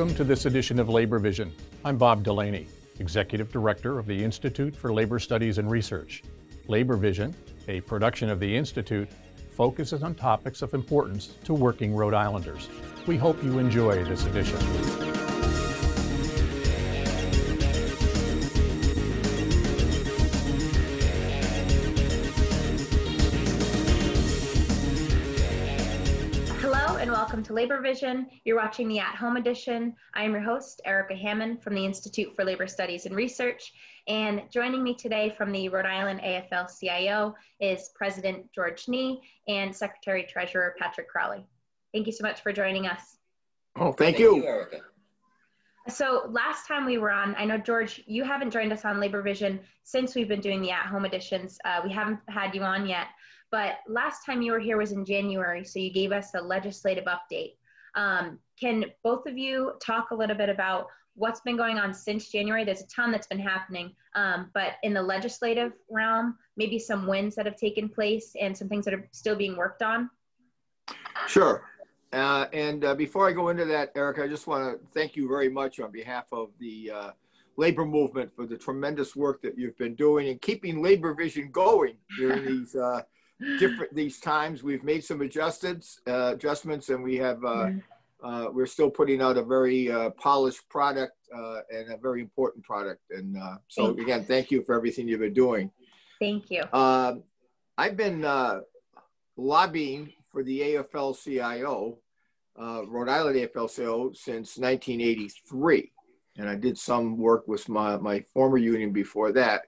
Welcome to this edition of Labor Vision. I'm Bob Delaney, Executive Director of the Institute for Labor Studies and Research. Labor Vision, a production of the Institute, focuses on topics of importance to working Rhode Islanders. We hope you enjoy this edition. To Labor Vision. You're watching the at home edition. I am your host, Erica Hammond from the Institute for Labor Studies and Research. And joining me today from the Rhode Island AFL CIO is President George Nee and Secretary Treasurer Patrick Crowley. Thank you so much for joining us. Oh, thank, you. you, Erica. So last time we were on, I know George, you haven't joined us on Labor Vision since we've been doing the at-home editions. Uh, we haven't had you on yet, but last time you were here was in January, so you gave us a legislative update. Um, can both of you talk a little bit about what's been going on since January? There's a ton that's been happening, um, but in the legislative realm, maybe some wins that have taken place and some things that are still being worked on. Sure. Uh, and uh, before I go into that, Eric, I just want to thank you very much on behalf of the uh, labor movement for the tremendous work that you've been doing and keeping Labor Vision going during these uh, different these times. We've made some adjustments, uh, adjustments, and we have uh, we're still putting out a very polished product and a very important product. And so again, thank you for everything you've been doing. Thank you. Um, I've been lobbying for the AFL-CIO, uh, Rhode Island AFL-CIO, since 1983. And I did some work with my, my former union before that.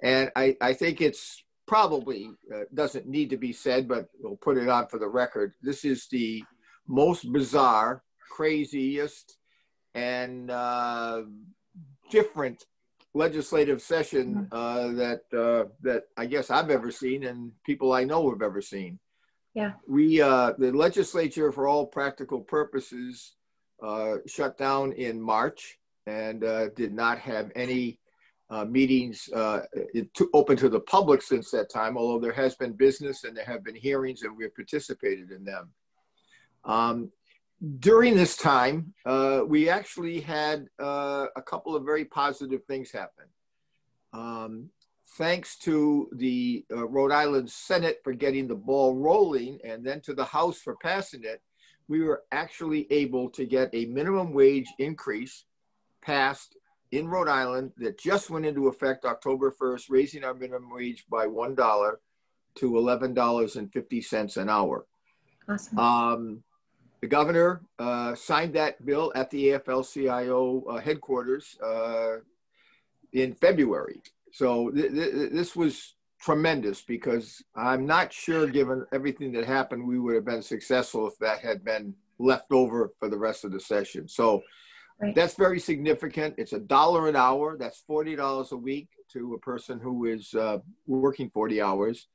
And I, I think it's probably uh, doesn't need to be said, but we'll put it on for the record. This is the most bizarre, craziest, and uh, different legislative session uh, that uh, that I guess I've ever seen, and people I know have ever seen. Yeah. We, uh, the legislature, for all practical purposes, uh, shut down in March and uh, did not have any uh, meetings uh, to, open to the public since that time, although there has been business and there have been hearings and we've participated in them. Um, during this time, uh, we actually had a couple of very positive things happen. Um, thanks to the uh, Rhode Island Senate for getting the ball rolling and then to the House for passing it, we were actually able to get a minimum wage increase passed in Rhode Island that just went into effect October 1st, raising our minimum wage by $1 to $11.50 an hour. Awesome. Um, the governor uh, signed that bill at the AFL CIO uh, headquarters uh, in February. So th- th- this was tremendous because I'm not sure, given everything that happened, we would have been successful if that had been left over for the rest of the session. So right. that's very significant. It's a dollar an hour. That's forty dollars a week to a person who is uh, working forty hours.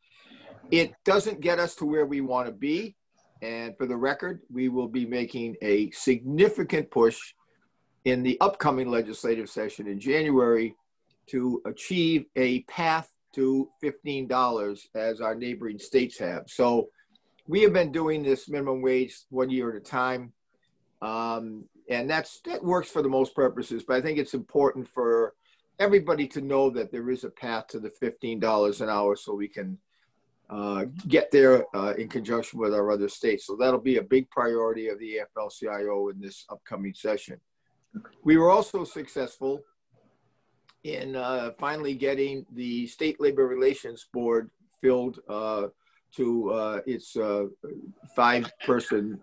It doesn't get us to where we want to be. And for the record, we will be making a significant push in the upcoming legislative session in January to achieve a path to $15 as our neighboring states have. So we have been doing this minimum wage one year at a time. Um, and that's that works for the most purposes, but I think it's important for everybody to know that there is a path to the $15 an hour so we can uh, get there uh, in conjunction with our other states. So that'll be a big priority of the AFL-CIO in this upcoming session. We were also successful in uh, finally getting the State Labor Relations Board filled uh, to uh, its uh, five-person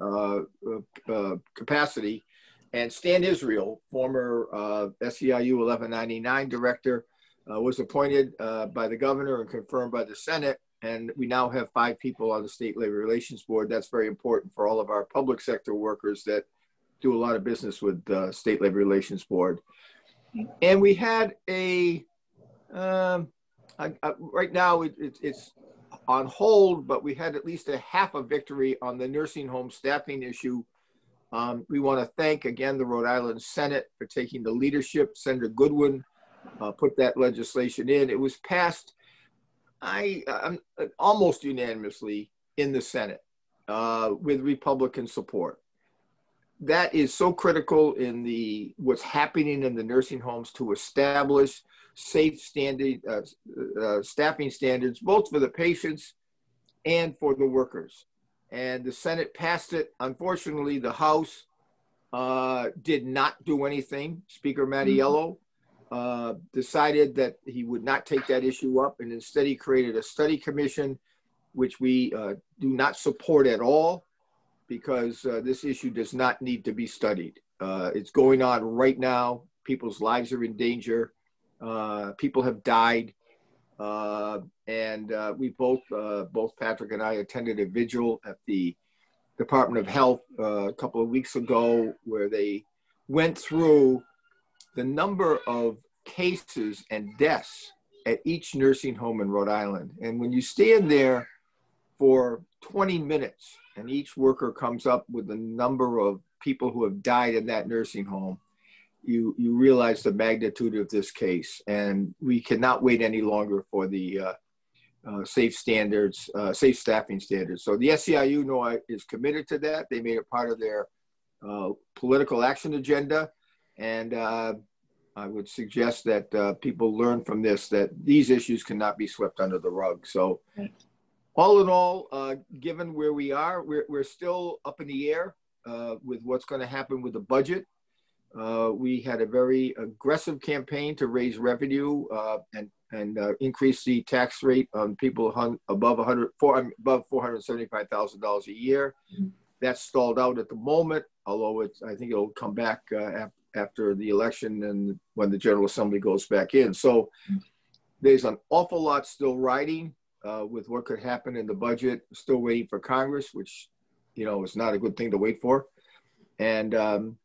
capacity. And Stan Israel, former uh, SEIU 1199 director, uh, was appointed uh, by the governor and confirmed by the Senate. And we now have five people on the State Labor Relations Board. That's very important for all of our public sector workers that do a lot of business with the State Labor Relations Board and we had a um, I, I, right now it, it, it's on hold, but we had at least a half a victory on the nursing home staffing issue. Um, we want to thank again the Rhode Island Senate for taking the leadership. Senator Goodwin uh, put that legislation in. It was passed, I almost unanimously in the Senate uh, with Republican support. that is so critical in the what's happening in the nursing homes to establish safe standard uh, uh, staffing standards both for the patients and for the workers and the senate passed it unfortunately the house uh, did not do anything speaker mattiello uh, decided that he would not take that issue up and instead he created a study commission which we uh, do not support at all because uh, this issue does not need to be studied. Uh, it's going on right now. People's lives are in danger. Uh, people have died. Uh, and uh, we both, uh, both Patrick and I attended a vigil at the Department of Health a couple of weeks ago where they went through the number of cases and deaths at each nursing home in Rhode Island. And when you stand there for 20 minutes and each worker comes up with the number of people who have died in that nursing home, you, you realize the magnitude of this case. And we cannot wait any longer for the uh, uh, safe standards, uh, safe staffing standards. So the SEIU know is committed to that. They made it part of their uh, political action agenda. And uh, I would suggest that uh, people learn from this that these issues cannot be swept under the rug. So all in all, uh, given where we are, we're, we're still up in the air uh, with what's going to happen with the budget. Uh, we had a very aggressive campaign to raise revenue uh, and and uh, increase the tax rate on people above 100 four, above four hundred seventy-five thousand dollars a year. Mm-hmm. That's stalled out at the moment, although it's I think it'll come back uh, after the election and when the General Assembly goes back in. So mm-hmm. there's an awful lot still riding uh, with what could happen in the budget. Still waiting for Congress, which you know is not a good thing to wait for. And um,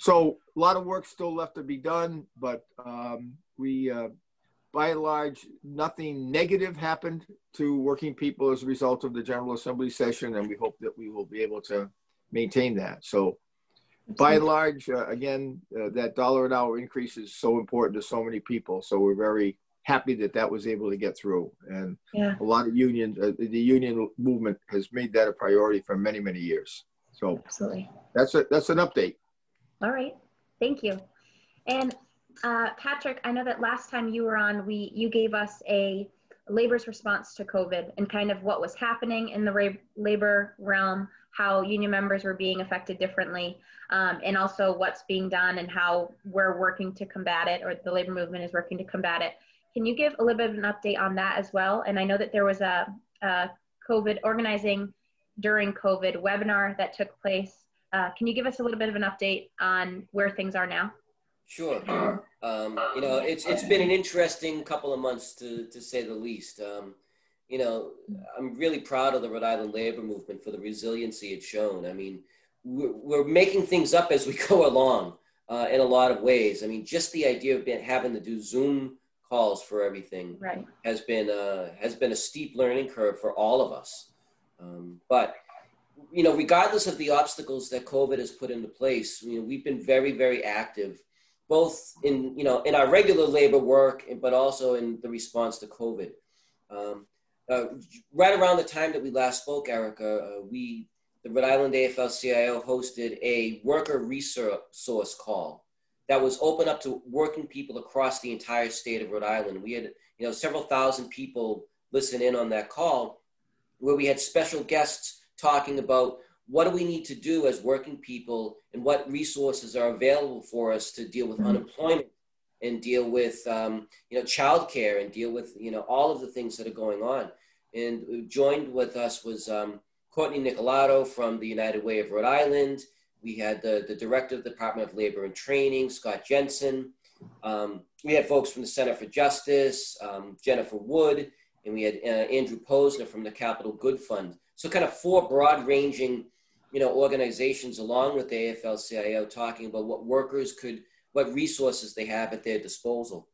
so a lot of work still left to be done, but um, we, uh, by and large, nothing negative happened to working people as a result of the General Assembly session, and we hope that we will be able to maintain that. So by and large, uh, again, uh, that dollar an hour increase is so important to so many people. So we're very happy that that was able to get through. And yeah. a lot of unions, uh, the union movement has made that a priority for many, many years. So absolutely, that's a that's an update. All right, thank you. And uh, Patrick, I know that last time you were on, we you gave us a labor's response to COVID and kind of what was happening in the labor realm, how union members were being affected differently, um, and also what's being done and how we're working to combat it, or the labor movement is working to combat it. Can you give a little bit of an update on that as well? And I know that there was a, a COVID organizing during COVID webinar that took place. Uh, can you give us a little bit of an update on where things are now? Sure. Um, you know, it's it's been an interesting couple of months to to say the least. Um, you know, I'm really proud of the Rhode Island labor movement for the resiliency it's shown. I mean, we're, we're making things up as we go along uh, in a lot of ways. I mean, just the idea of being, having to do Zoom calls for everything right. has been uh, has been a steep learning curve for all of us. Um, but you know, regardless of the obstacles that COVID has put into place, you know, we've been very very active, both in you know in our regular labor work, but also in the response to COVID. Um, uh, right around the time that we last spoke, Erica, uh, we the Rhode Island AFL-CIO hosted a worker resource call that was open up to working people across the entire state of Rhode Island. We had, you know, several thousand people listen in on that call where we had special guests talking about what do we need to do as working people and what resources are available for us to deal with mm-hmm. unemployment and deal with um, you know childcare and deal with you know all of the things that are going on and joined with us was um, cortney nicolato from the united way of rhode island we had the, the director of the Department of Labor and Training, Scott Jensen. Um, we had folks from the Center for Justice, um, Jennifer Wood, and we had uh, Andrew Posner from the Capital Good Fund. So kind of four broad-ranging, you know, organizations along with the AFL-CIO talking about what workers could, what resources they have at their disposal.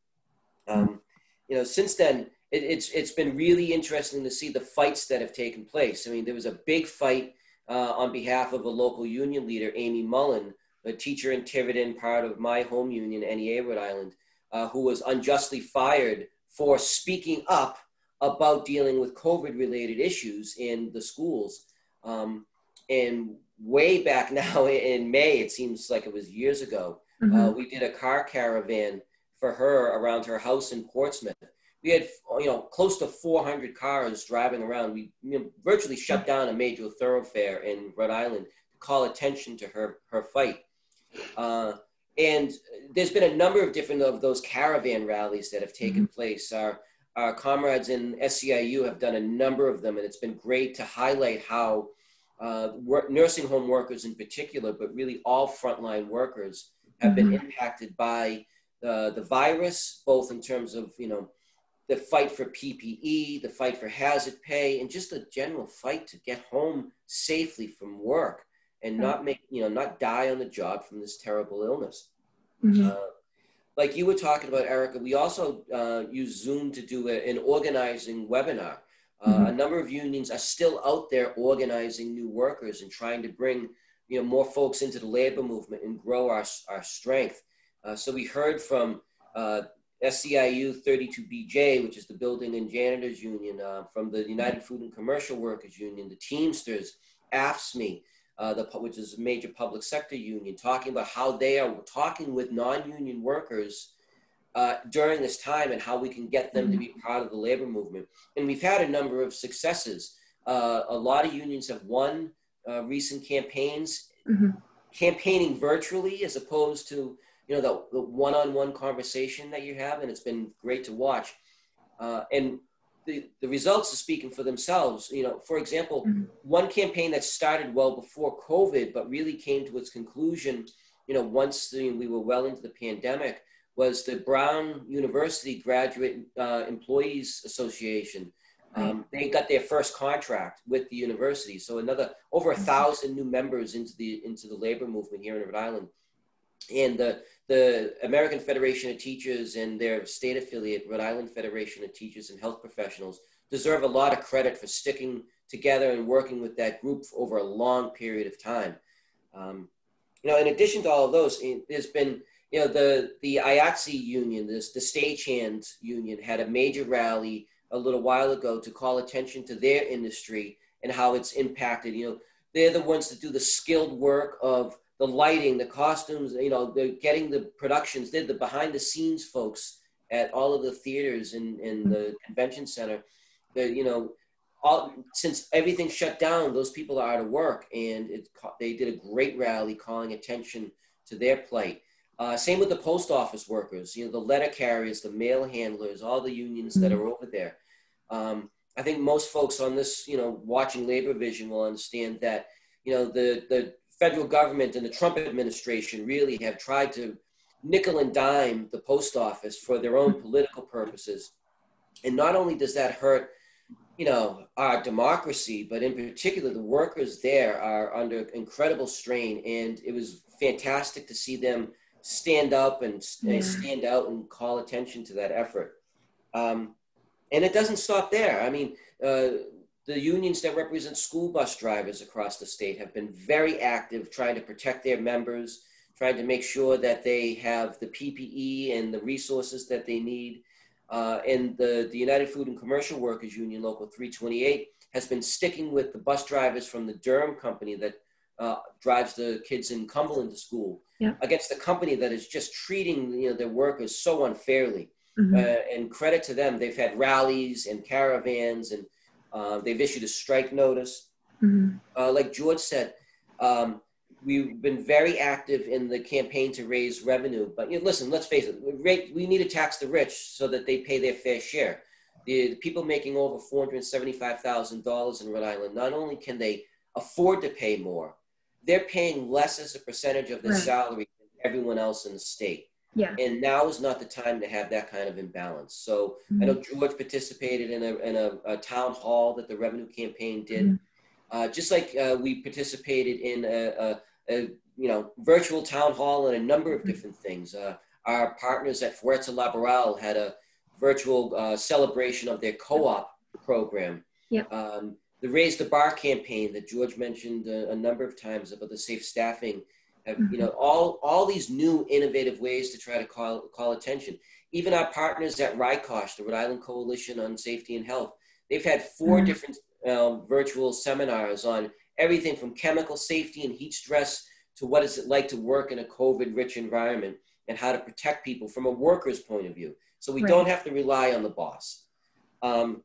Um, you know, since then, it, it's it's been really interesting to see the fights that have taken place. I mean, there was a big fight uh, on behalf of a local union leader, Amy Mullen, a teacher in Tiverton, part of my home union, NEA Rhode Island, uh, who was unjustly fired for speaking up about dealing with COVID related issues in the schools. Um, and way back now in May, it seems like it was years ago, mm-hmm. uh, we did a car caravan for her around her house in Portsmouth. We had, you know, close to 400 cars driving around. We you know, virtually shut down a major thoroughfare in Rhode Island to call attention to her her fight. Uh, and there's been a number of different of those caravan rallies that have taken mm-hmm. place. Our our comrades in SEIU have done a number of them, and it's been great to highlight how uh, work, nursing home workers in particular, but really all frontline workers have mm-hmm. been impacted by the, the virus, both in terms of, you know, the fight for PPE, the fight for hazard pay, and just a general fight to get home safely from work and mm-hmm. not make, you know, not die on the job from this terrible illness. Mm-hmm. Uh, like you were talking about, Erica, we also uh, use Zoom to do a, an organizing webinar. Uh, mm-hmm. A number of unions are still out there organizing new workers and trying to bring you know more folks into the labor movement and grow our, our strength. Uh, so we heard from uh, SEIU 32BJ, which is the Building and Janitors Union, uh, from the United Food and Commercial Workers Union, the Teamsters, AFSCME, uh, the, which is a major public sector union, talking about how they are talking with non-union workers uh, during this time and how we can get them mm-hmm. to be part of the labor movement. And we've had a number of successes. Uh, a lot of unions have won uh, recent campaigns, mm-hmm. campaigning virtually as opposed to you know the, the, one-on-one conversation that you have, and it's been great to watch. Uh, and the, the results are speaking for themselves. You know, for example, mm-hmm. one campaign that started well before COVID, but really came to its conclusion, you know, once the, we were well into the pandemic, was the Brown University Graduate uh, Employees Association. Um, they got their first contract with the university, so another over a mm-hmm. thousand new members into the into the labor movement here in Rhode Island, and the the American Federation of Teachers and their state affiliate, Rhode Island Federation of Teachers and Health Professionals, deserve a lot of credit for sticking together and working with that group over a long period of time. Um, you know, in addition to all of those, there's been you know, the, the IATSE union, this, the stagehands union had a major rally a little while ago to call attention to their industry and how it's impacted. You know, they're the ones that do the skilled work of the lighting, the costumes, you know, they're getting the productions, they're the behind the scenes folks at all of the theaters and in, in the convention center. That, you know, all, since everything shut down, those people are out of work and it, they did a great rally calling attention to their plight. Uh, same with the post office workers, you know, the letter carriers, the mail handlers, all the unions that are over there. Um, I think most folks on this, you know, watching Labor Vision will understand that, you know, the, the federal government and the Trump administration really have tried to nickel and dime the post office for their own political purposes. And not only does that hurt, you know, our democracy, but in particular, the workers there are under incredible strain. And it was fantastic to see them stand up and, yeah. stand out and call attention to that effort. Um, and it doesn't stop there. I mean, uh, the unions that represent school bus drivers across the state have been very active trying to protect their members, trying to make sure that they have the PPE and the resources that they need. Uh, and the, the United Food and Commercial Workers Union, Local 328, has been sticking with the bus drivers from the Durham company that uh, drives the kids in Cumberland to school yeah. against the company that is just treating you know their workers so unfairly. Mm-hmm. Uh, and credit to them, they've had rallies and caravans, and uh, they've issued a strike notice. Mm-hmm. Uh, like George said, um, we've been very active in the campaign to raise revenue. But you know, listen, let's face it, we need to tax the rich so that they pay their fair share. The, the people making over four hundred seventy-five thousand dollars in Rhode Island not only can they afford to pay more, they're paying less as a percentage of their right. salary than everyone else in the state. Yeah. And now is not the time to have that kind of imbalance. So mm-hmm. I know George participated in a, in a, a, town hall that the revenue campaign did. Mm-hmm. Uh, just like uh, we participated in a, a, a, you know virtual town hall and a number of mm-hmm. different things. Uh, our partners at Fuerza Laboral had a virtual uh, celebration of their co-op program. Yeah. Um, the Raise the Bar campaign that George mentioned a number of times about the safe staffing, have, mm-hmm. you know, all, all these new innovative ways to try to call, call attention. Even our partners at RICOSH, the Rhode Island Coalition on Safety and Health, they've had 4 mm-hmm. different um, virtual seminars on everything from chemical safety and heat stress to what is it like to work in a COVID rich environment and how to protect people from a worker's point of view. So we right. don't have to rely on the boss. Um,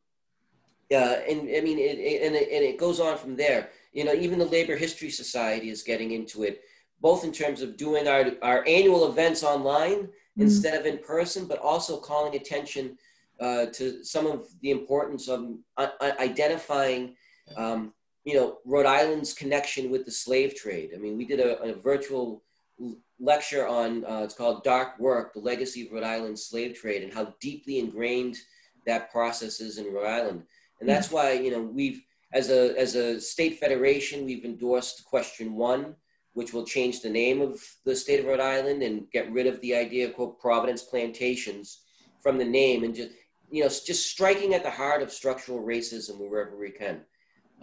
yeah, and I mean, it, it, and, it, and it goes on from there. You know, even the Labor History Society is getting into it, both in terms of doing our, our annual events online mm-hmm. instead of in person, but also calling attention uh, to some of the importance of uh, identifying, um, you know, Rhode Island's connection with the slave trade. I mean, we did a, a virtual lecture on, uh, it's called Dark Work, the Legacy of Rhode Island's Slave Trade, and how deeply ingrained that process is in Rhode Island. And that's mm. why, you know, we've, as a, as a state federation, we've endorsed question one, which will change the name of the state of Rhode Island and get rid of the idea of quote Providence plantations from the name and just you know just striking at the heart of structural racism wherever we can.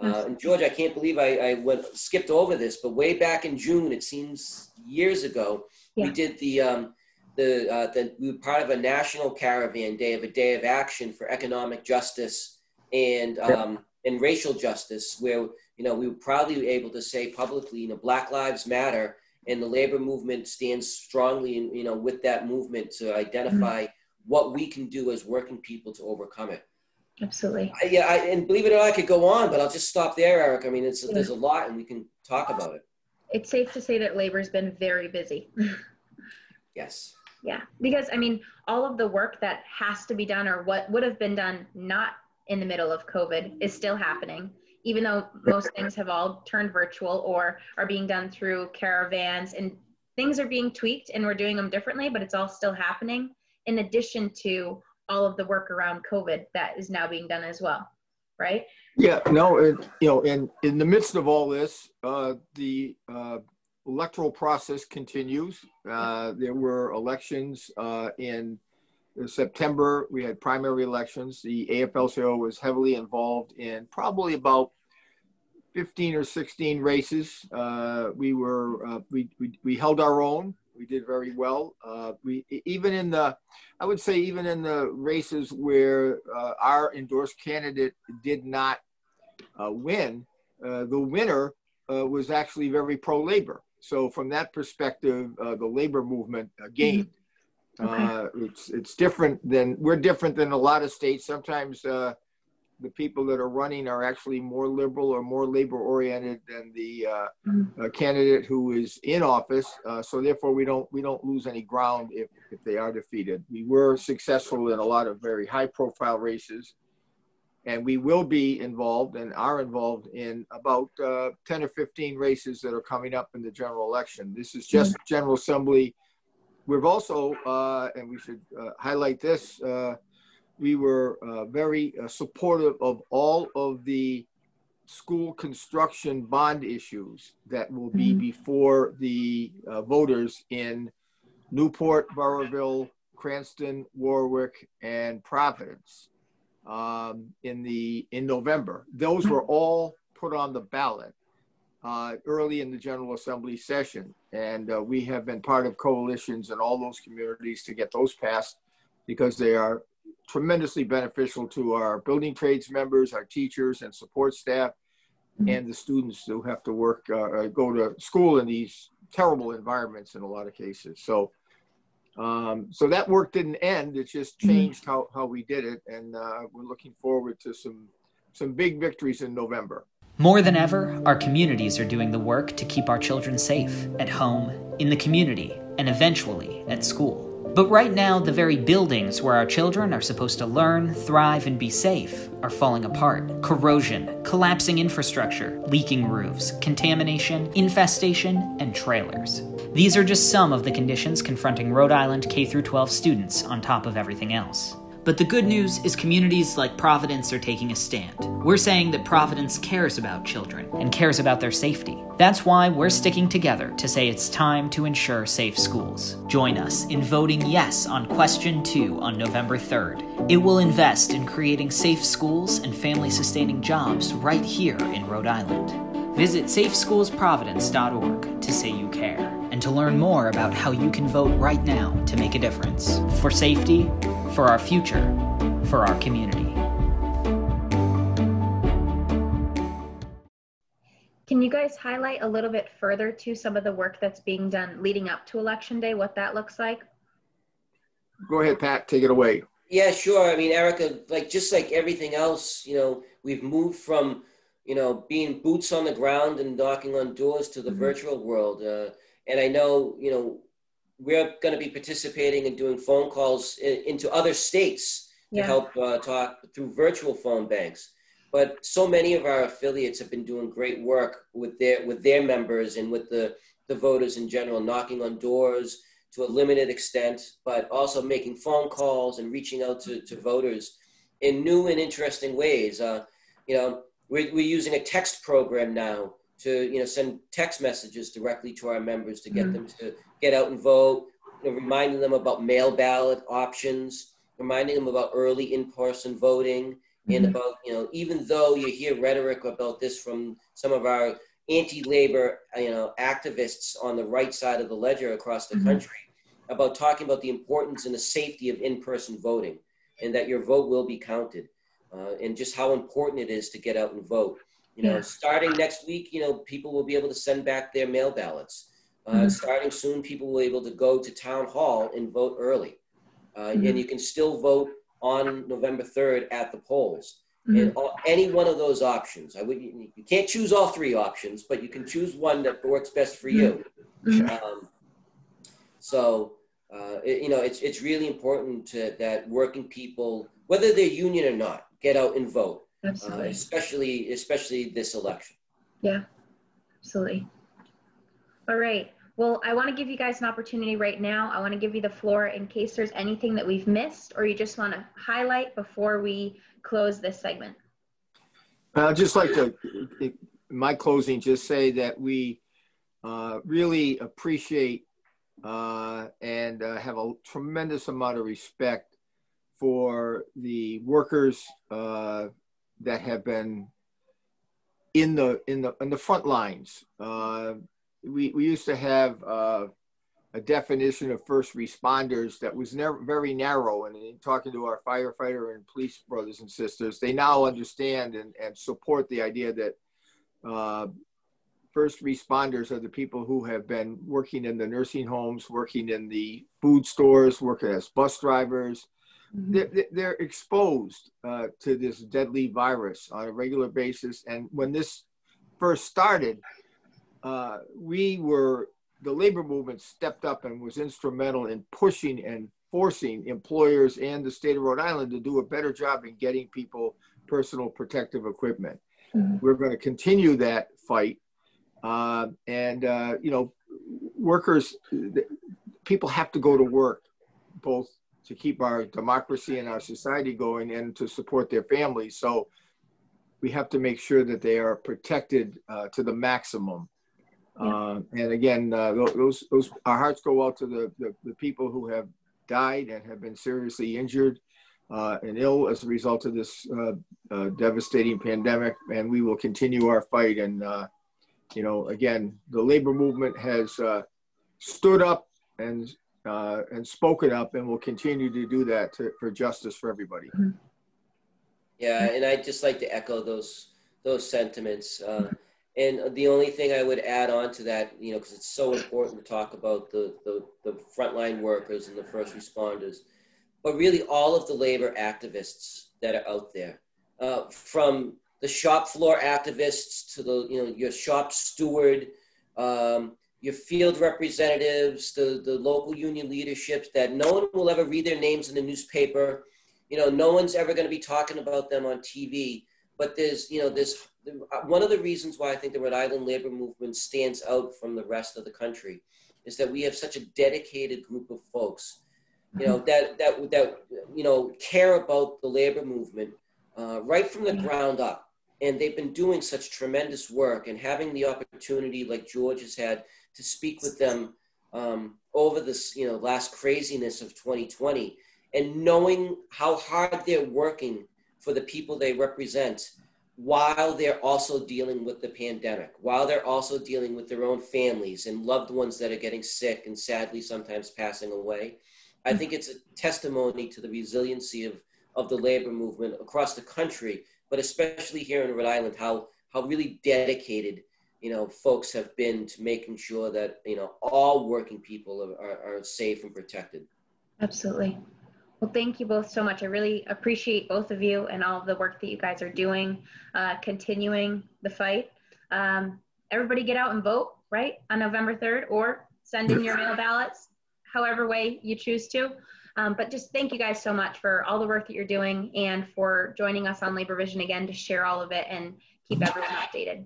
Uh, and George, I can't believe I, I went skipped over this, but way back in June, it seems years ago, yeah. we did the um, the uh, the we were part of a national caravan day of a day of action for economic justice and um, and racial justice, where you know, we were proudly able to say publicly, you know, Black Lives Matter, and the labor movement stands strongly, in, you know, with that movement to identify mm-hmm. what we can do as working people to overcome it. Absolutely. I, yeah, I, and believe it or not, I could go on, but I'll just stop there, Eric. I mean, it's yeah. there's a lot, and we can talk about it. It's safe to say that labor's been very busy. yes. Yeah, because I mean, all of the work that has to be done, or what would have been done, not in the middle of COVID, is still happening even though most things have all turned virtual or are being done through caravans and things are being tweaked and we're doing them differently, but it's all still happening in addition to all of the work around COVID that is now being done as well, right? Yeah, no, it, you know, in, in the midst of all this, uh, the uh, electoral process continues. Uh, there were elections uh, in September, we had primary elections. The AFL-CIO was heavily involved in probably about 15 or 16 races. Uh, we were uh, we, we, we held our own. We did very well. Uh, we even in the, I would say even in the races where uh, our endorsed candidate did not uh, win, uh, the winner was actually very pro-labor. So from that perspective, the labor movement gained. Mm-hmm. Okay. Uh, it's it's different than we're different than a lot of states. Sometimes uh, the people that are running are actually more liberal or more labor oriented than the uh, mm-hmm. Uh, candidate who is in office. Uh, so therefore, we don't we don't lose any ground if if they are defeated. We were successful in a lot of very high profile races. And we will be involved and are involved in about uh, 10 or 15 races that are coming up in the general election. This is just mm-hmm. General Assembly We've also, uh, and we should uh, highlight this, uh, we were uh, very uh, supportive of all of the school construction bond issues that will be mm-hmm. before the uh, voters in Newport, Burrillville, Cranston, Warwick, and Providence um, in the in November. Those were all put on the ballot uh, early in the General Assembly session. And uh, we have been part of coalitions in all those communities to get those passed because they are tremendously beneficial to our building trades members, our teachers and support staff, mm-hmm. and the students who have to work, uh, uh go to school in these terrible environments in a lot of cases. So, um, so that work didn't end. It just mm-hmm. changed how, how we did it. And uh, we're looking forward to some, some big victories in November. More than ever, our communities are doing the work to keep our children safe at home, in the community, and eventually at school. But right now, the very buildings where our children are supposed to learn, thrive, and be safe are falling apart. Corrosion, collapsing infrastructure, leaking roofs, contamination, infestation, and trailers. These are just some of the conditions confronting Rhode Island K 12 students on top of everything else. But the good news is communities like Providence are taking a stand. We're saying that Providence cares about children and cares about their safety. That's why we're sticking together to say it's time to ensure safe schools. Join us in voting yes on question 2 on November 3rd. It will invest in creating safe schools and family sustaining jobs right here in Rhode Island. Visit safeschoolsprovidence.org to say you care and to learn more about how you can vote right now to make a difference for safety for our future, for our community. Can Can you guys highlight a little bit further to some of the work that's being done leading up to Election Day, what that looks like? Go ahead, Pat, take it away. Yeah, sure. I mean, Erica, like just like everything else, you know, we've moved from, you know, being boots on the ground and knocking on doors to the mm-hmm. virtual world. Uh, and I know, you know, we're going to be participating and doing phone calls in, into other states yeah. to help uh, talk through virtual phone banks. But so many of our affiliates have been doing great work with their with their members and with the the voters in general, knocking on doors to a limited extent, but also making phone calls and reaching out to, to voters in new and interesting ways. Uh, you know, we're, we're using a text program now to you know send text messages directly to our members to get mm-hmm. them to get out and vote, you know, reminding them about mail ballot options, reminding them about early in-person voting, mm-hmm. and about you know even though you hear rhetoric about this from some of our anti-labor you know activists on the right side of the ledger across the mm-hmm. country about talking about the importance and the safety of in-person voting and that your vote will be counted uh, and just how important it is to get out and vote you know yeah. starting next week you know people will be able to send back their mail ballots uh, mm-hmm. starting soon people will be able to go to town hall and vote early uh, mm-hmm. and you can still vote on november 3rd at the polls mm-hmm. and all, any one of those options i would you, you, can't choose all three options but you can choose one that works best for you mm-hmm. um, so uh, it, you know, it's, it's really important to, that working people, whether they're union or not, get out and vote, uh, especially, especially this election. Yeah, absolutely. All right. Well, I want to give you guys an opportunity right now. I want to give you the floor in case there's anything that we've missed or you just want to highlight before we close this segment. I'd just like to, my closing, just say that we uh, really appreciate uh, and uh, have a tremendous amount of respect for the workers uh, that have been in the in the in the front lines. Uh, we we used to have uh, a definition of first responders that was never very narrow. And in talking to our firefighter and police brothers and sisters, they now understand and, and support the idea that uh, first responders are the people who have been working in the nursing homes, working in the food stores, working as bus drivers. Mm-hmm. They're, they're, exposed uh, to this deadly virus on a regular basis. And when this first started, uh, we were, the labor movement stepped up and was instrumental in pushing and forcing employers and the state of Rhode Island to do a better job in getting people personal protective equipment. Mm-hmm. We're going to continue that fight uh, and, uh, you know, workers, people have to go to work both to keep our democracy and our society going and to support their families. So we have to make sure that they are protected uh, to the maximum. Uh, and again, uh, those, those, our hearts go out to the, the, the, people who have died and have been seriously injured uh, and ill as a result of this devastating pandemic. And we will continue our fight and you know, again, the labor movement has uh, stood up and uh, and spoken up, and will continue to do that to, for justice for everybody. Mm-hmm. Yeah, and I'd just like to echo those those sentiments. Uh, and the only thing I would add on to that, you know, because it's so important to talk about the, the, the frontline workers and the first responders, but really all of the labor activists that are out there, uh, from the shop floor activists to the you know your shop steward um, your field representatives the, the local union leaderships that no one will ever read their names in the newspaper. You know no one's ever going to be talking about them on tv but there's you know this one of the reasons why i think the rhode island labor movement stands out from the rest of the country is that we have such a dedicated group of folks you know that that that you know care about the labor movement uh, right from the ground up and they've been doing such tremendous work and having the opportunity like george has had to speak with them um, over this you know last craziness of 2020 and knowing how hard they're working for the people they represent while they're also dealing with the pandemic while they're also dealing with their own families and loved ones that are getting sick and sadly sometimes passing away i think it's a testimony to the resiliency of, of the labor movement across the country but especially here in Rhode Island, how how really dedicated you know folks have been to making sure that you know all working people are, are, safe and protected. Absolutely. Well, thank you both so much. I really appreciate both of you and all of the work that you guys are doing, uh, continuing the fight. Um, everybody get out and vote, right, on November 3rd, or send in your mail ballots, however way you choose to. Um, but just thank you guys so much for all the work that you're doing and for joining us on Labor Vision again to share all of it and keep everyone updated.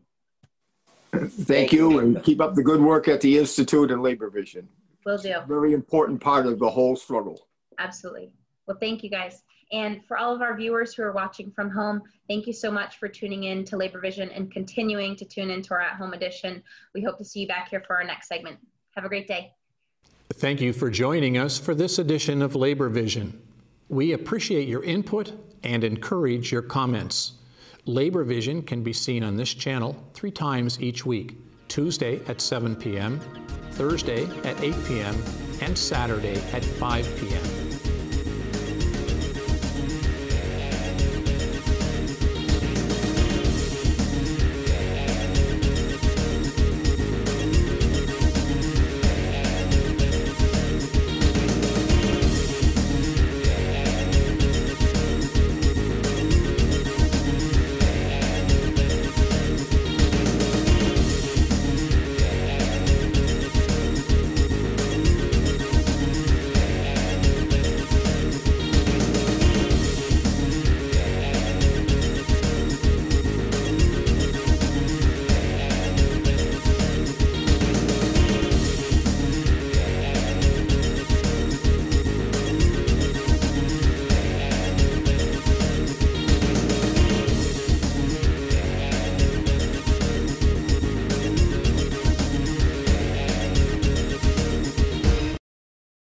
Thank you, and keep up the good work at the Institute and Labor Vision. Will do. Very important part of the whole struggle. Absolutely. Well, thank you guys. And for all of our viewers who are watching from home, thank you so much for tuning in to Labor Vision and continuing to tune into our at home edition. We hope to see you back here for our next segment. Have a great day. Thank you for joining us for this edition of Labor Vision. We appreciate your input and encourage your comments. Labor Vision can be seen on this channel three times each week Tuesday at 7 p.m., Thursday at 8 p.m., and Saturday at 5 p.m.